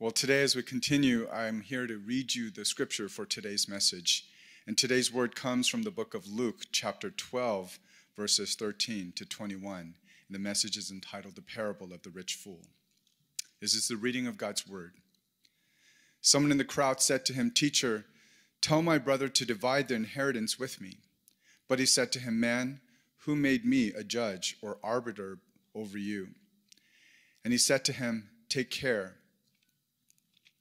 Well, today, as we continue, I'm here to read you the scripture for today's message. And today's word comes from the book of Luke, chapter 12, verses 13 to 21. And the message is entitled The Parable of the Rich Fool. This is the reading of God's word. Someone in the crowd said to him, Teacher, tell my brother to divide the inheritance with me. But he said to him, Man, who made me a judge or arbiter over you? And he said to him, Take care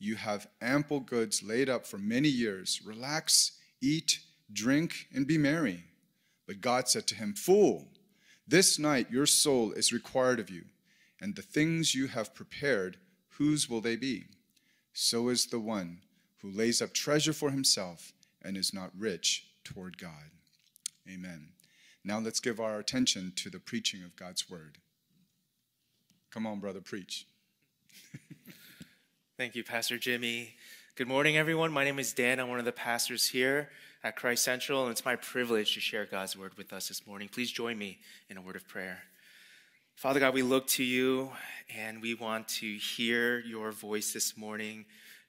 you have ample goods laid up for many years. Relax, eat, drink, and be merry. But God said to him, Fool, this night your soul is required of you, and the things you have prepared, whose will they be? So is the one who lays up treasure for himself and is not rich toward God. Amen. Now let's give our attention to the preaching of God's word. Come on, brother, preach. Thank you, Pastor Jimmy. Good morning, everyone. My name is Dan. I'm one of the pastors here at Christ Central, and it's my privilege to share God's word with us this morning. Please join me in a word of prayer. Father God, we look to you and we want to hear your voice this morning.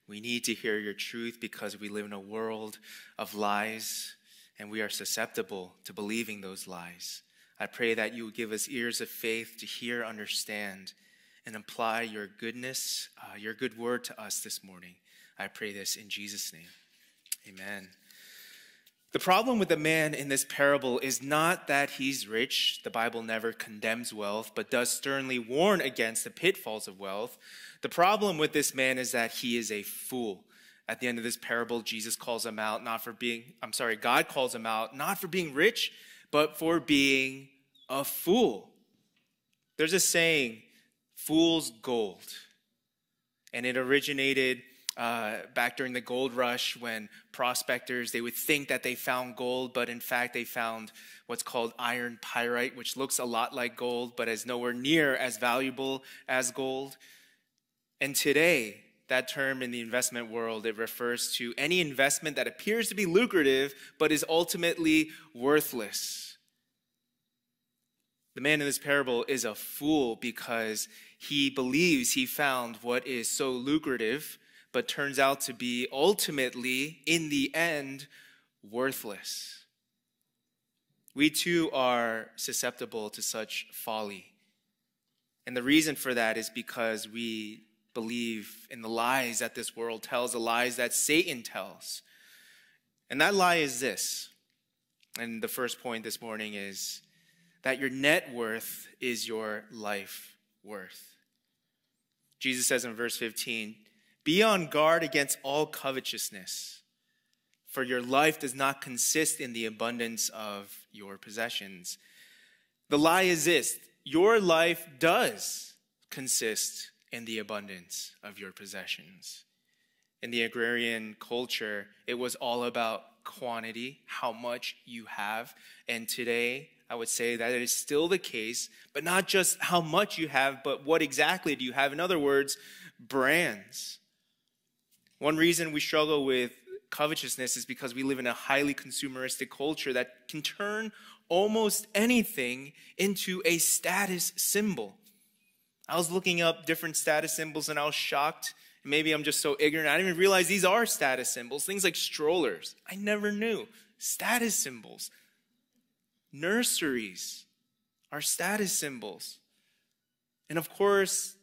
We need to hear your truth because we live in a world of lies and we are susceptible to believing those lies. I pray that you would give us ears of faith to hear, understand, and apply your goodness, uh, your good word to us this morning. I pray this in Jesus' name. Amen. The problem with the man in this parable is not that he's rich. The Bible never condemns wealth, but does sternly warn against the pitfalls of wealth. The problem with this man is that he is a fool. At the end of this parable, Jesus calls him out not for being, I'm sorry, God calls him out not for being rich, but for being a fool. There's a saying fool's gold. And it originated uh, back during the gold rush when prospectors they would think that they found gold but in fact they found what's called iron pyrite which looks a lot like gold but is nowhere near as valuable as gold and today that term in the investment world it refers to any investment that appears to be lucrative but is ultimately worthless the man in this parable is a fool because he believes he found what is so lucrative, but turns out to be ultimately, in the end, worthless. We too are susceptible to such folly. And the reason for that is because we believe in the lies that this world tells, the lies that Satan tells. And that lie is this. And the first point this morning is that your net worth is your life worth. Jesus says in verse 15, Be on guard against all covetousness, for your life does not consist in the abundance of your possessions. The lie is this your life does consist in the abundance of your possessions. In the agrarian culture, it was all about quantity, how much you have. And today, I would say that it is still the case, but not just how much you have, but what exactly do you have? In other words, brands. One reason we struggle with covetousness is because we live in a highly consumeristic culture that can turn almost anything into a status symbol. I was looking up different status symbols and I was shocked. Maybe I'm just so ignorant. I didn't even realize these are status symbols. Things like strollers. I never knew. Status symbols. Nurseries are status symbols. And of course,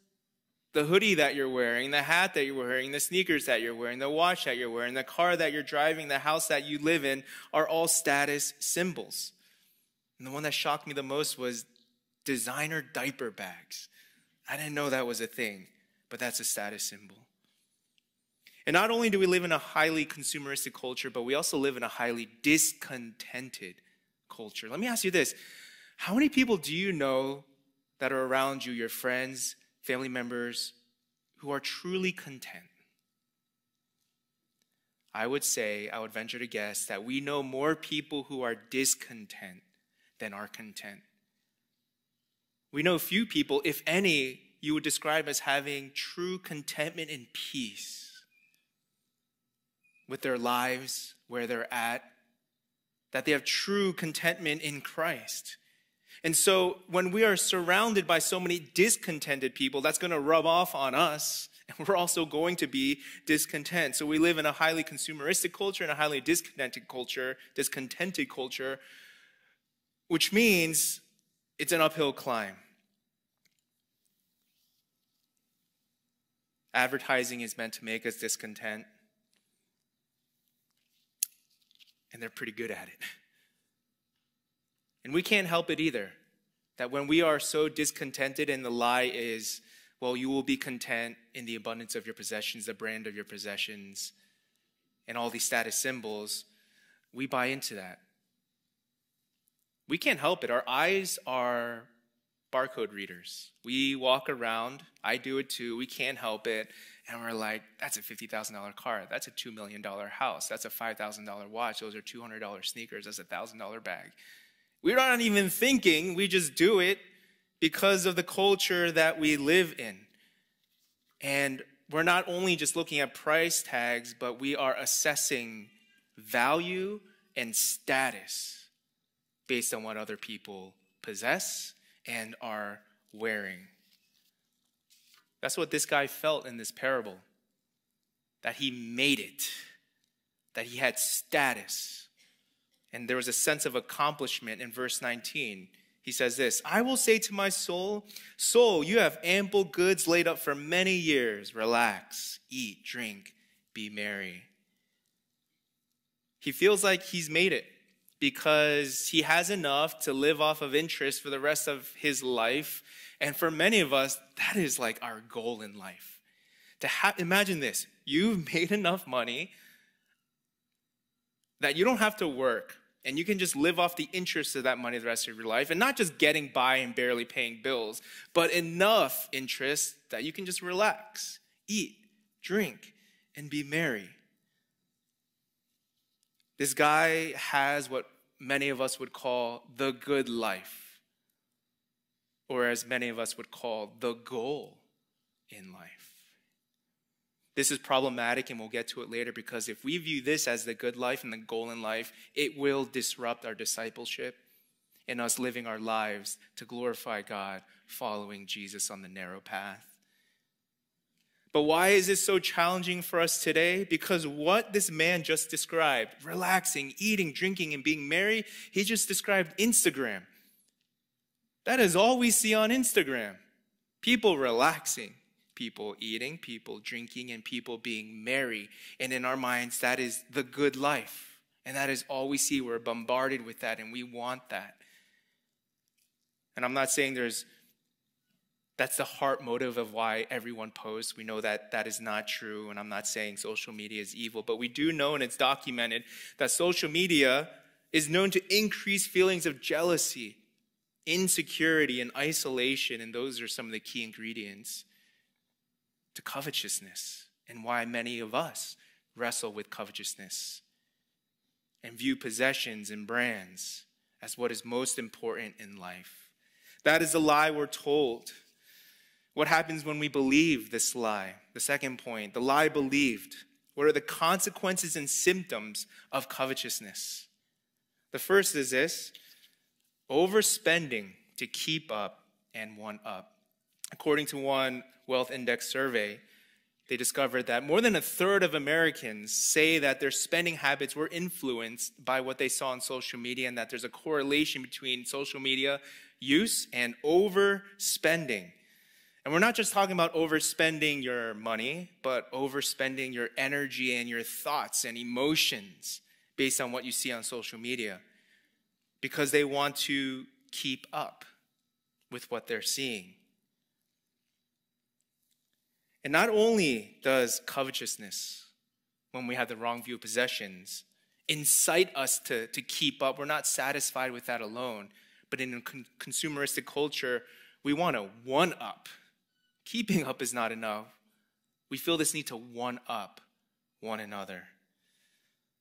the hoodie that you're wearing, the hat that you're wearing, the sneakers that you're wearing, the watch that you're wearing, the car that you're driving, the house that you live in are all status symbols. And the one that shocked me the most was designer diaper bags. I didn't know that was a thing, but that's a status symbol. And not only do we live in a highly consumeristic culture, but we also live in a highly discontented culture. Let me ask you this How many people do you know that are around you, your friends, family members, who are truly content? I would say, I would venture to guess, that we know more people who are discontent than are content. We know few people, if any, you would describe as having true contentment and peace with their lives, where they're at, that they have true contentment in Christ. And so when we are surrounded by so many discontented people, that's going to rub off on us. And we're also going to be discontent. So we live in a highly consumeristic culture and a highly discontented culture, discontented culture, which means it's an uphill climb. Advertising is meant to make us discontent, and they're pretty good at it. And we can't help it either. That when we are so discontented, and the lie is, well, you will be content in the abundance of your possessions, the brand of your possessions, and all these status symbols, we buy into that. We can't help it. Our eyes are barcode readers. We walk around, I do it too, we can't help it, and we're like, that's a $50,000 car, that's a $2 million house, that's a $5,000 watch, those are $200 sneakers, that's a $1,000 bag. We're not even thinking, we just do it because of the culture that we live in. And we're not only just looking at price tags, but we are assessing value and status based on what other people possess and are wearing. That's what this guy felt in this parable that he made it, that he had status. And there was a sense of accomplishment in verse 19. He says this I will say to my soul, Soul, you have ample goods laid up for many years. Relax, eat, drink, be merry. He feels like he's made it because he has enough to live off of interest for the rest of his life. And for many of us, that is like our goal in life. To have, imagine this you've made enough money that you don't have to work and you can just live off the interest of that money the rest of your life and not just getting by and barely paying bills, but enough interest that you can just relax, eat, drink, and be merry. This guy has what many of us would call the good life, or as many of us would call the goal in life. This is problematic, and we'll get to it later because if we view this as the good life and the goal in life, it will disrupt our discipleship and us living our lives to glorify God, following Jesus on the narrow path. But why is this so challenging for us today? Because what this man just described, relaxing, eating, drinking, and being merry, he just described Instagram. That is all we see on Instagram. People relaxing, people eating, people drinking, and people being merry. And in our minds, that is the good life. And that is all we see. We're bombarded with that, and we want that. And I'm not saying there's that's the heart motive of why everyone posts. We know that that is not true, and I'm not saying social media is evil, but we do know, and it's documented, that social media is known to increase feelings of jealousy, insecurity, and isolation, and those are some of the key ingredients to covetousness, and why many of us wrestle with covetousness and view possessions and brands as what is most important in life. That is a lie we're told. What happens when we believe this lie? The second point, the lie believed. What are the consequences and symptoms of covetousness? The first is this overspending to keep up and one up. According to one Wealth Index survey, they discovered that more than a third of Americans say that their spending habits were influenced by what they saw on social media, and that there's a correlation between social media use and overspending. And we're not just talking about overspending your money, but overspending your energy and your thoughts and emotions based on what you see on social media because they want to keep up with what they're seeing. And not only does covetousness, when we have the wrong view of possessions, incite us to, to keep up, we're not satisfied with that alone. But in a con- consumeristic culture, we want to one up Keeping up is not enough. We feel this need to one up one another.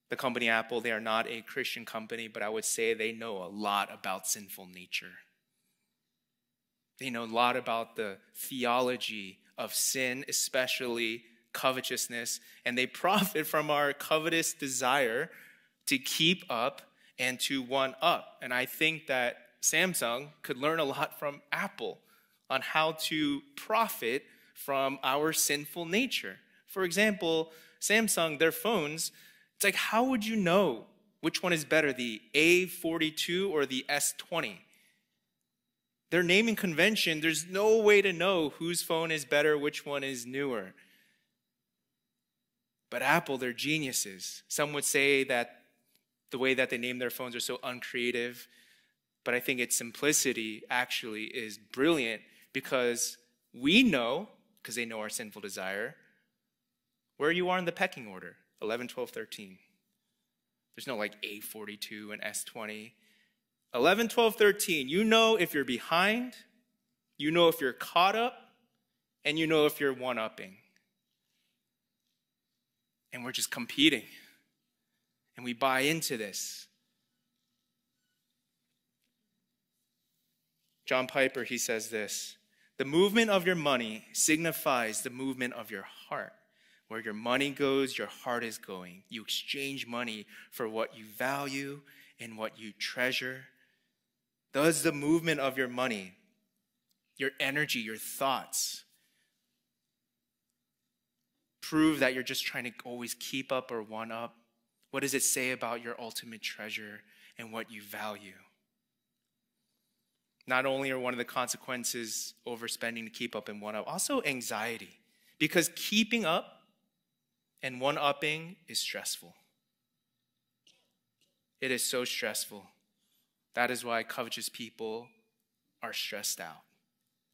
The company Apple, they are not a Christian company, but I would say they know a lot about sinful nature. They know a lot about the theology of sin, especially covetousness, and they profit from our covetous desire to keep up and to one up. And I think that Samsung could learn a lot from Apple on how to profit from our sinful nature. For example, Samsung, their phones, it's like, how would you know which one is better, the A42 or the S20? Their naming convention, there's no way to know whose phone is better, which one is newer. But Apple, they're geniuses. Some would say that the way that they name their phones are so uncreative, but I think its simplicity actually is brilliant because we know, because they know our sinful desire, where you are in the pecking order 11, 12, 13. There's no like A42 and S20. 11, 12, 13. You know if you're behind, you know if you're caught up, and you know if you're one upping. And we're just competing. And we buy into this. John Piper, he says this The movement of your money signifies the movement of your heart. Where your money goes, your heart is going. You exchange money for what you value and what you treasure. Does the movement of your money, your energy, your thoughts, prove that you're just trying to always keep up or one up? What does it say about your ultimate treasure and what you value? Not only are one of the consequences overspending to keep up and one up, also anxiety. Because keeping up and one upping is stressful. It is so stressful. That is why covetous people are stressed out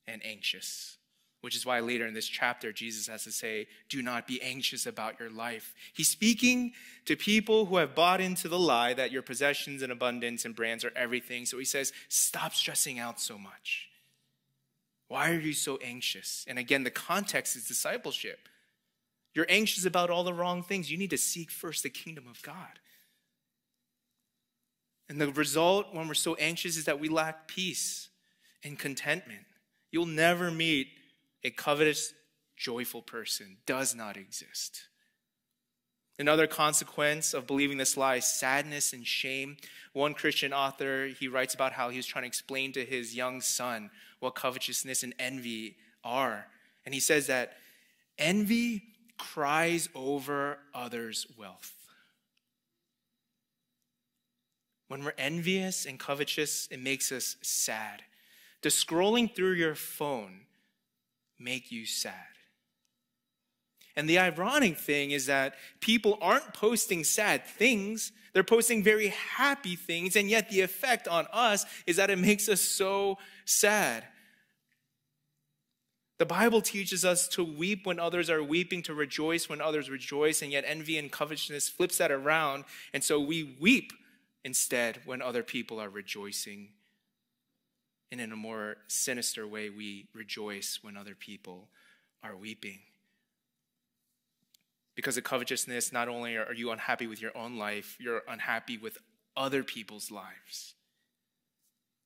and anxious which is why later in this chapter, Jesus has to say, Do not be anxious about your life. He's speaking to people who have bought into the lie that your possessions and abundance and brands are everything. So he says, Stop stressing out so much. Why are you so anxious? And again, the context is discipleship. You're anxious about all the wrong things. You need to seek first the kingdom of God. And the result when we're so anxious is that we lack peace and contentment. You'll never meet a covetous, joyful person does not exist. Another consequence of believing this lie is sadness and shame. One Christian author, he writes about how he was trying to explain to his young son what covetousness and envy are. And he says that envy cries over others' wealth. When we're envious and covetous, it makes us sad. Does scrolling through your phone make you sad. And the ironic thing is that people aren't posting sad things, they're posting very happy things, and yet the effect on us is that it makes us so sad. The Bible teaches us to weep when others are weeping, to rejoice when others rejoice, and yet envy and covetousness flips that around, and so we weep instead when other people are rejoicing and in a more sinister way, we rejoice when other people are weeping. Because of covetousness, not only are you unhappy with your own life, you're unhappy with other people's lives,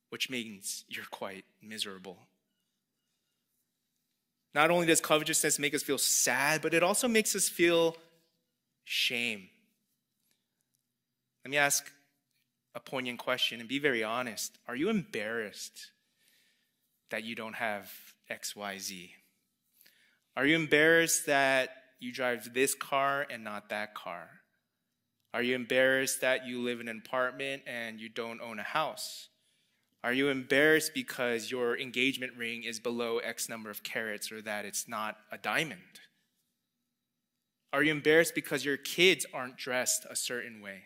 which means you're quite miserable. Not only does covetousness make us feel sad, but it also makes us feel shame. Let me ask a poignant question and be very honest. Are you embarrassed that you don't have XYZ? Are you embarrassed that you drive this car and not that car? Are you embarrassed that you live in an apartment and you don't own a house? Are you embarrassed because your engagement ring is below X number of carats or that it's not a diamond? Are you embarrassed because your kids aren't dressed a certain way?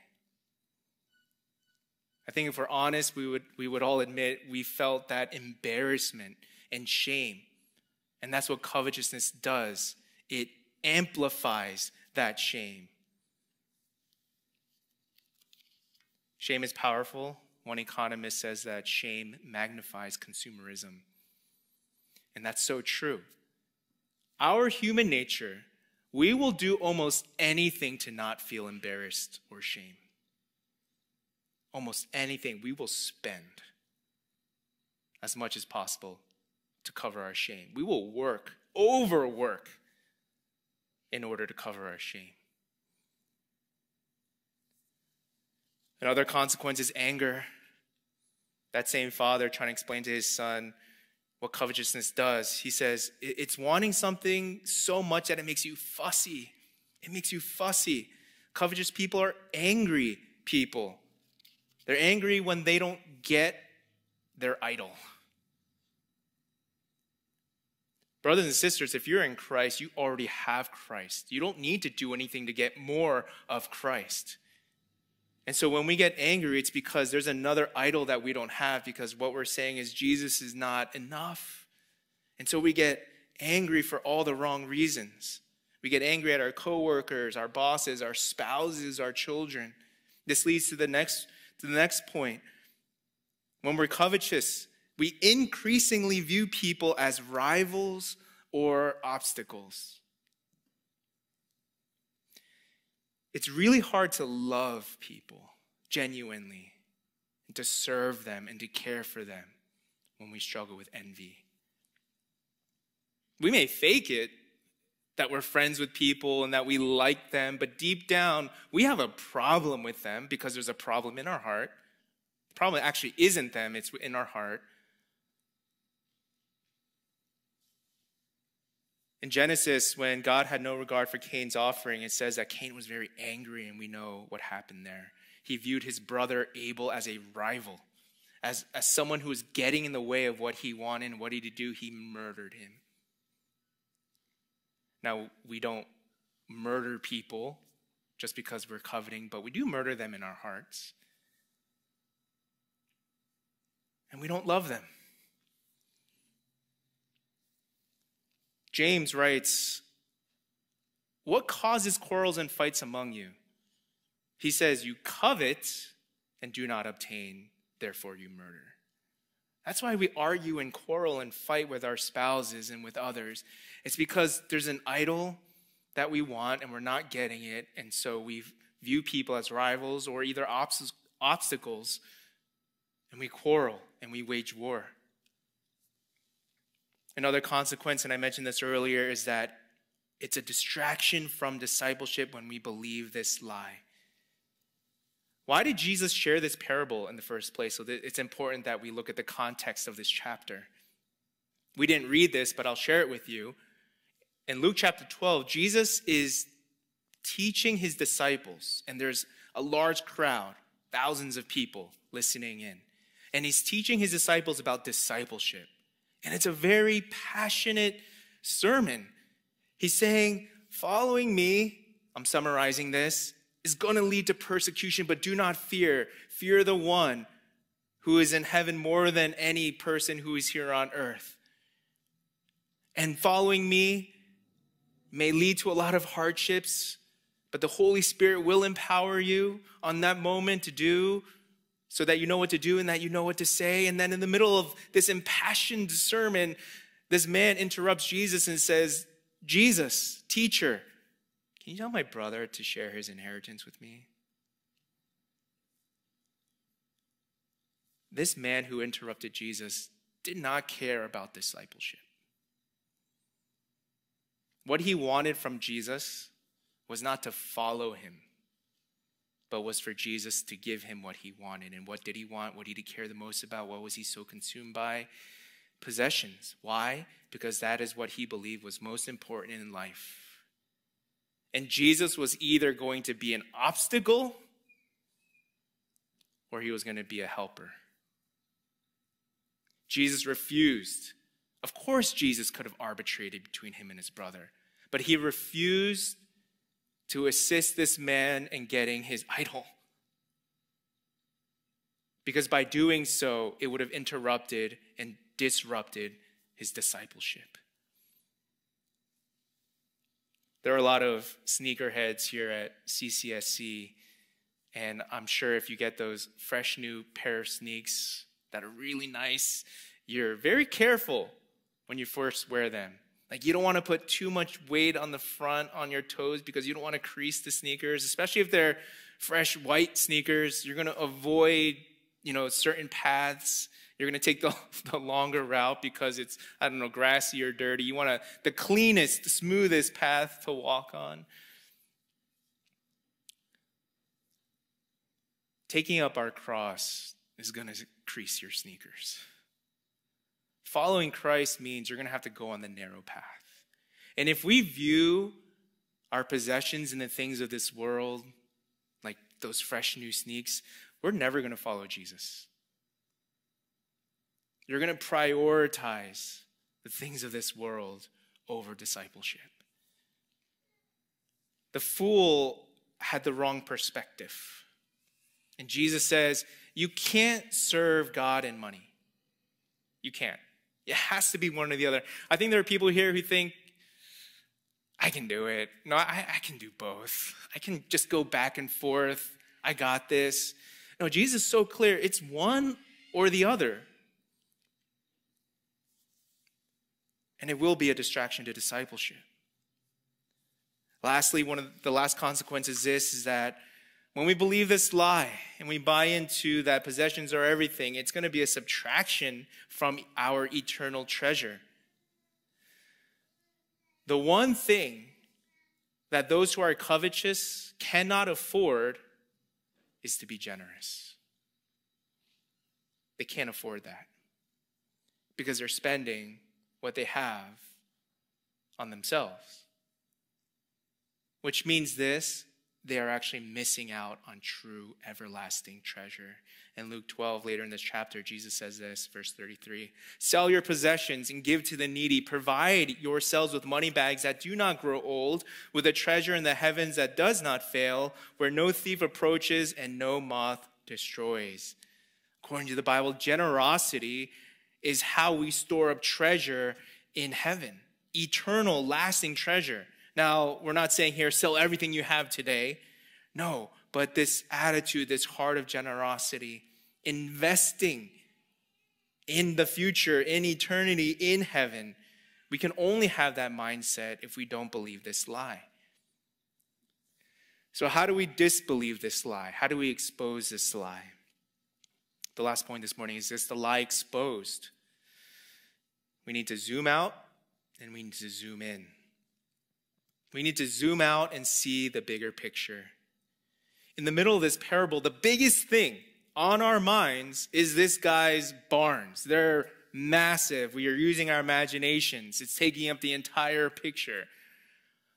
I think if we're honest, we would, we would all admit we felt that embarrassment and shame. And that's what covetousness does it amplifies that shame. Shame is powerful. One economist says that shame magnifies consumerism. And that's so true. Our human nature we will do almost anything to not feel embarrassed or shame. Almost anything we will spend as much as possible to cover our shame. We will work, overwork, in order to cover our shame. Another consequence is anger. That same father trying to explain to his son what covetousness does. He says, it's wanting something so much that it makes you fussy. It makes you fussy. Covetous people are angry people. They're angry when they don't get their idol. Brothers and sisters, if you're in Christ, you already have Christ. You don't need to do anything to get more of Christ. And so when we get angry, it's because there's another idol that we don't have because what we're saying is Jesus is not enough. And so we get angry for all the wrong reasons. We get angry at our coworkers, our bosses, our spouses, our children. This leads to the next to the next point. When we're covetous, we increasingly view people as rivals or obstacles. It's really hard to love people genuinely and to serve them and to care for them when we struggle with envy. We may fake it that we're friends with people and that we like them, but deep down, we have a problem with them because there's a problem in our heart. The problem actually isn't them, it's in our heart. In Genesis, when God had no regard for Cain's offering, it says that Cain was very angry, and we know what happened there. He viewed his brother Abel as a rival, as, as someone who was getting in the way of what he wanted and what he to do. He murdered him. Now, we don't murder people just because we're coveting, but we do murder them in our hearts. And we don't love them. James writes, What causes quarrels and fights among you? He says, You covet and do not obtain, therefore you murder. That's why we argue and quarrel and fight with our spouses and with others. It's because there's an idol that we want and we're not getting it. And so we view people as rivals or either obstacles and we quarrel and we wage war. Another consequence, and I mentioned this earlier, is that it's a distraction from discipleship when we believe this lie. Why did Jesus share this parable in the first place? So it's important that we look at the context of this chapter. We didn't read this, but I'll share it with you. In Luke chapter 12, Jesus is teaching his disciples, and there's a large crowd, thousands of people listening in. And he's teaching his disciples about discipleship. And it's a very passionate sermon. He's saying, Following me, I'm summarizing this, is going to lead to persecution, but do not fear. Fear the one who is in heaven more than any person who is here on earth. And following me may lead to a lot of hardships, but the Holy Spirit will empower you on that moment to do so that you know what to do and that you know what to say. And then in the middle of this impassioned sermon, this man interrupts Jesus and says, Jesus, teacher, can you tell my brother to share his inheritance with me? This man who interrupted Jesus did not care about discipleship. What he wanted from Jesus was not to follow him but was for Jesus to give him what he wanted. And what did he want? What did he care the most about? What was he so consumed by? Possessions. Why? Because that is what he believed was most important in life. And Jesus was either going to be an obstacle or he was going to be a helper. Jesus refused. Of course, Jesus could have arbitrated between him and his brother, but he refused to assist this man in getting his idol. Because by doing so, it would have interrupted and disrupted his discipleship. There are a lot of sneakerheads here at CCSC, and I'm sure if you get those fresh new pair of sneaks that are really nice, you're very careful when you first wear them. Like you don't want to put too much weight on the front on your toes because you don't want to crease the sneakers, especially if they're fresh white sneakers. You're going to avoid, you know, certain paths. You're going to take the, the longer route because it's, I don't know, grassy or dirty. You want to, the cleanest, the smoothest path to walk on. Taking up our cross is going to crease your sneakers. Following Christ means you're going to have to go on the narrow path. And if we view our possessions and the things of this world like those fresh new sneaks, we're never going to follow Jesus. You're going to prioritize the things of this world over discipleship. The fool had the wrong perspective. And Jesus says, You can't serve God and money. You can't. It has to be one or the other. I think there are people here who think, I can do it. No, I, I can do both. I can just go back and forth. I got this. No, Jesus is so clear. It's one or the other. And it will be a distraction to discipleship. Lastly, one of the last consequences is this is that when we believe this lie and we buy into that possessions are everything, it's going to be a subtraction from our eternal treasure. The one thing that those who are covetous cannot afford is to be generous. They can't afford that because they're spending what they have on themselves. Which means this they are actually missing out on true everlasting treasure. In Luke 12, later in this chapter, Jesus says this, verse 33 Sell your possessions and give to the needy. Provide yourselves with money bags that do not grow old, with a treasure in the heavens that does not fail, where no thief approaches and no moth destroys. According to the Bible, generosity is how we store up treasure in heaven, eternal, lasting treasure. Now, we're not saying here, sell everything you have today. No, but this attitude, this heart of generosity, investing in the future, in eternity, in heaven. We can only have that mindset if we don't believe this lie. So, how do we disbelieve this lie? How do we expose this lie? The last point this morning is this the lie exposed. We need to zoom out and we need to zoom in. We need to zoom out and see the bigger picture. In the middle of this parable, the biggest thing on our minds is this guy's barns. They're massive. We are using our imaginations, it's taking up the entire picture.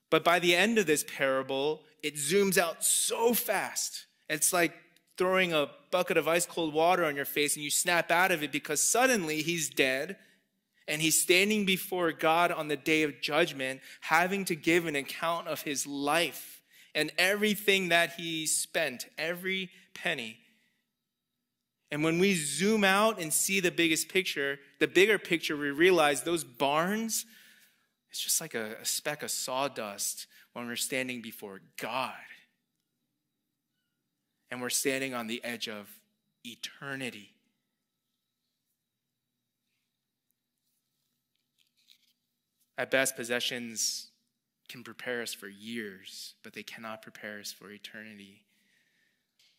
But by the end of this parable, it zooms out so fast. It's like throwing a bucket of ice cold water on your face and you snap out of it because suddenly he's dead and he's standing before God on the day of judgment, having to give an account of his life and everything that he spent, every penny. And when we zoom out and see the biggest picture, the bigger picture, we realize those barns, it's just like a, a speck of sawdust when we're standing before God. And we're standing on the edge of eternity. At best, possessions can prepare us for years, but they cannot prepare us for eternity.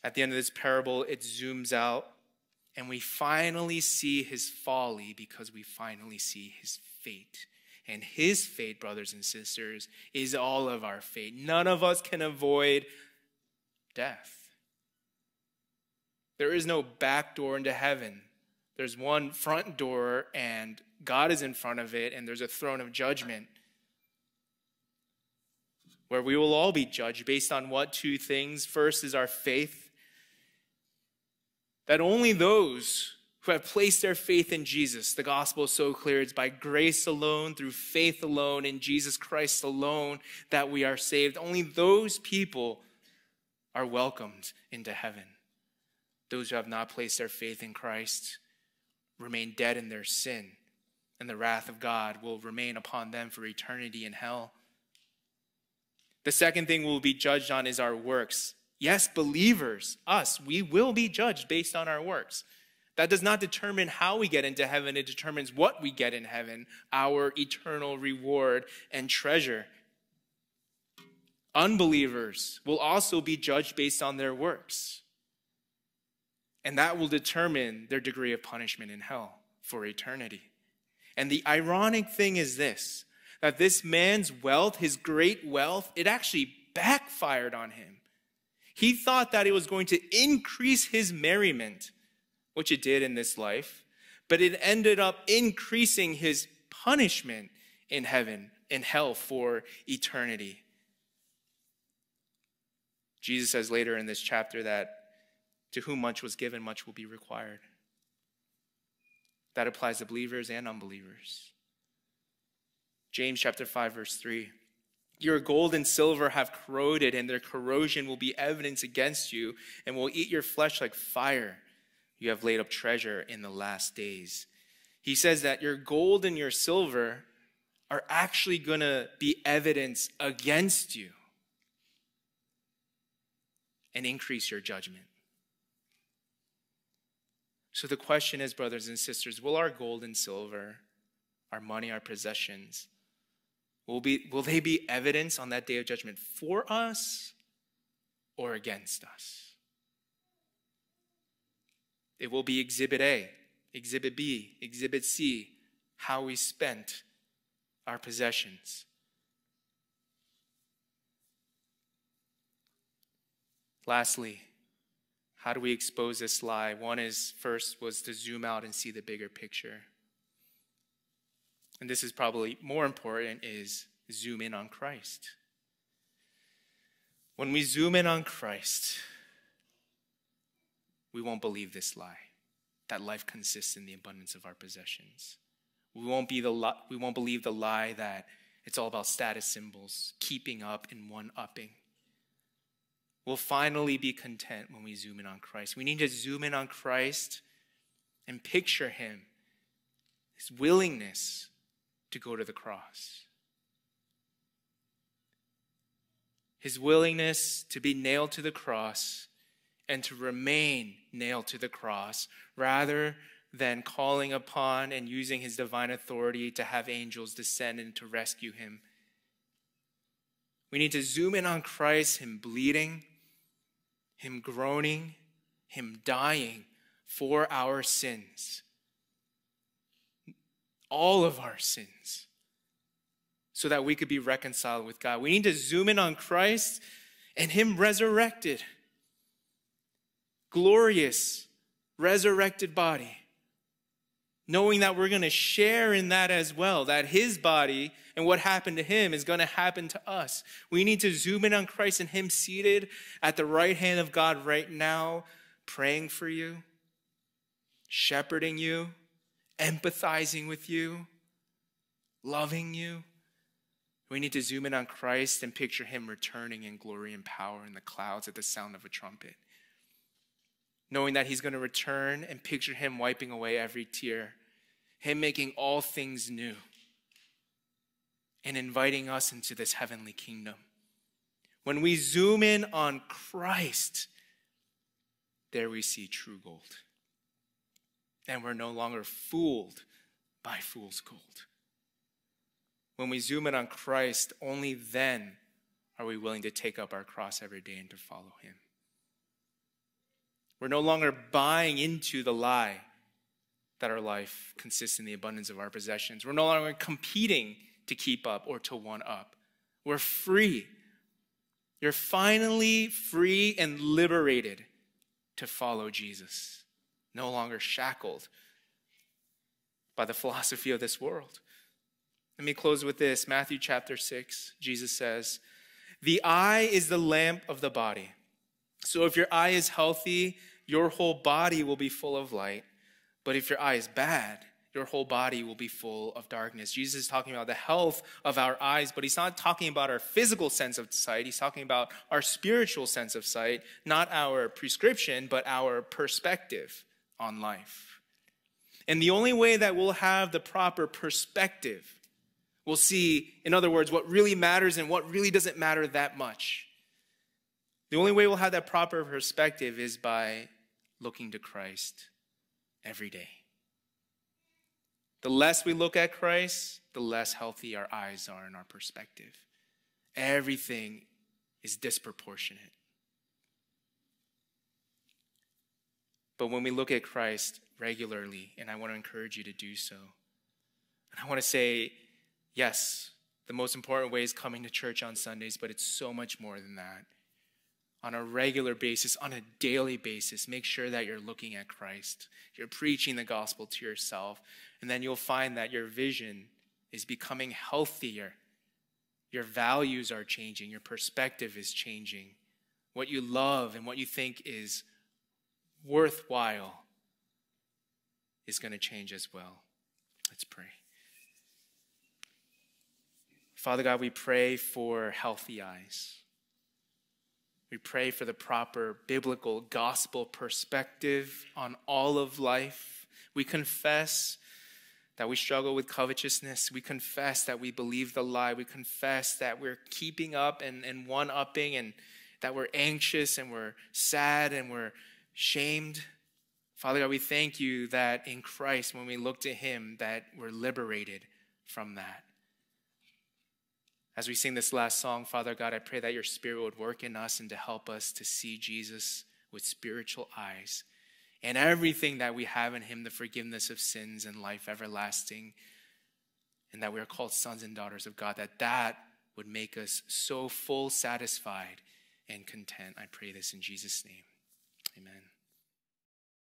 At the end of this parable, it zooms out, and we finally see his folly because we finally see his fate. And his fate, brothers and sisters, is all of our fate. None of us can avoid death. There is no back door into heaven. There's one front door, and God is in front of it, and there's a throne of judgment where we will all be judged based on what two things? First is our faith, that only those who have placed their faith in Jesus, the gospel is so clear, it's by grace alone, through faith alone, in Jesus Christ alone, that we are saved. Only those people are welcomed into heaven. Those who have not placed their faith in Christ remain dead in their sin and the wrath of God will remain upon them for eternity in hell. The second thing we'll be judged on is our works. Yes, believers, us, we will be judged based on our works. That does not determine how we get into heaven, it determines what we get in heaven, our eternal reward and treasure. Unbelievers will also be judged based on their works. And that will determine their degree of punishment in hell for eternity. And the ironic thing is this that this man's wealth, his great wealth, it actually backfired on him. He thought that it was going to increase his merriment, which it did in this life, but it ended up increasing his punishment in heaven, in hell for eternity. Jesus says later in this chapter that to whom much was given, much will be required. That applies to believers and unbelievers. James chapter 5 verse 3. Your gold and silver have corroded, and their corrosion will be evidence against you, and will eat your flesh like fire. You have laid up treasure in the last days. He says that your gold and your silver are actually going to be evidence against you and increase your judgment. So the question is, brothers and sisters, will our gold and silver, our money, our possessions, will, be, will they be evidence on that day of judgment for us or against us? It will be exhibit A, exhibit B, exhibit C, how we spent our possessions. Lastly, how do we expose this lie? One is first was to zoom out and see the bigger picture. And this is probably more important is zoom in on Christ. When we zoom in on Christ, we won't believe this lie that life consists in the abundance of our possessions. We won't, be the li- we won't believe the lie that it's all about status symbols, keeping up and one upping will finally be content when we zoom in on Christ. We need to zoom in on Christ and picture him, his willingness to go to the cross. His willingness to be nailed to the cross and to remain nailed to the cross rather than calling upon and using his divine authority to have angels descend and to rescue him. We need to zoom in on Christ, him bleeding him groaning, Him dying for our sins. All of our sins. So that we could be reconciled with God. We need to zoom in on Christ and Him resurrected. Glorious, resurrected body knowing that we're going to share in that as well, that his body and what happened to him is going to happen to us. We need to zoom in on Christ and him seated at the right hand of God right now, praying for you, shepherding you, empathizing with you, loving you. We need to zoom in on Christ and picture him returning in glory and power in the clouds at the sound of a trumpet knowing that He's going to return and picture Him wiping away every tear, Him making all things new, and inviting us into this heavenly kingdom. When we zoom in on Christ, there we see true gold. And we're no longer fooled by fool's gold. When we zoom in on Christ, only then are we willing to take up our cross every day and to follow Him. We're no longer buying into the lie that our life consists in the abundance of our possessions. We're no longer competing to keep up or to one up. We're free. You're finally free and liberated to follow Jesus, no longer shackled by the philosophy of this world. Let me close with this Matthew chapter 6. Jesus says, The eye is the lamp of the body. So if your eye is healthy, your whole body will be full of light. But if your eye is bad, your whole body will be full of darkness. Jesus is talking about the health of our eyes, but he's not talking about our physical sense of sight. He's talking about our spiritual sense of sight, not our prescription, but our perspective on life. And the only way that we'll have the proper perspective, we'll see, in other words, what really matters and what really doesn't matter that much the only way we'll have that proper perspective is by looking to Christ every day. The less we look at Christ, the less healthy our eyes are in our perspective. Everything is disproportionate. But when we look at Christ regularly, and I want to encourage you to do so, and I want to say, yes, the most important way is coming to church on Sundays, but it's so much more than that. On a regular basis, on a daily basis, make sure that you're looking at Christ. You're preaching the gospel to yourself, and then you'll find that your vision is becoming healthier. Your values are changing, your perspective is changing. What you love and what you think is worthwhile is going to change as well. Let's pray. Father God, we pray for healthy eyes. We pray for the proper biblical gospel perspective on all of life. We confess that we struggle with covetousness. We confess that we believe the lie. We confess that we're keeping up and, and one upping and that we're anxious and we're sad and we're shamed. Father God, we thank you that in Christ, when we look to Him, that we're liberated from that. As we sing this last song, Father God, I pray that your Spirit would work in us and to help us to see Jesus with spiritual eyes and everything that we have in Him the forgiveness of sins and life everlasting, and that we are called sons and daughters of God, that that would make us so full, satisfied, and content. I pray this in Jesus' name. Amen.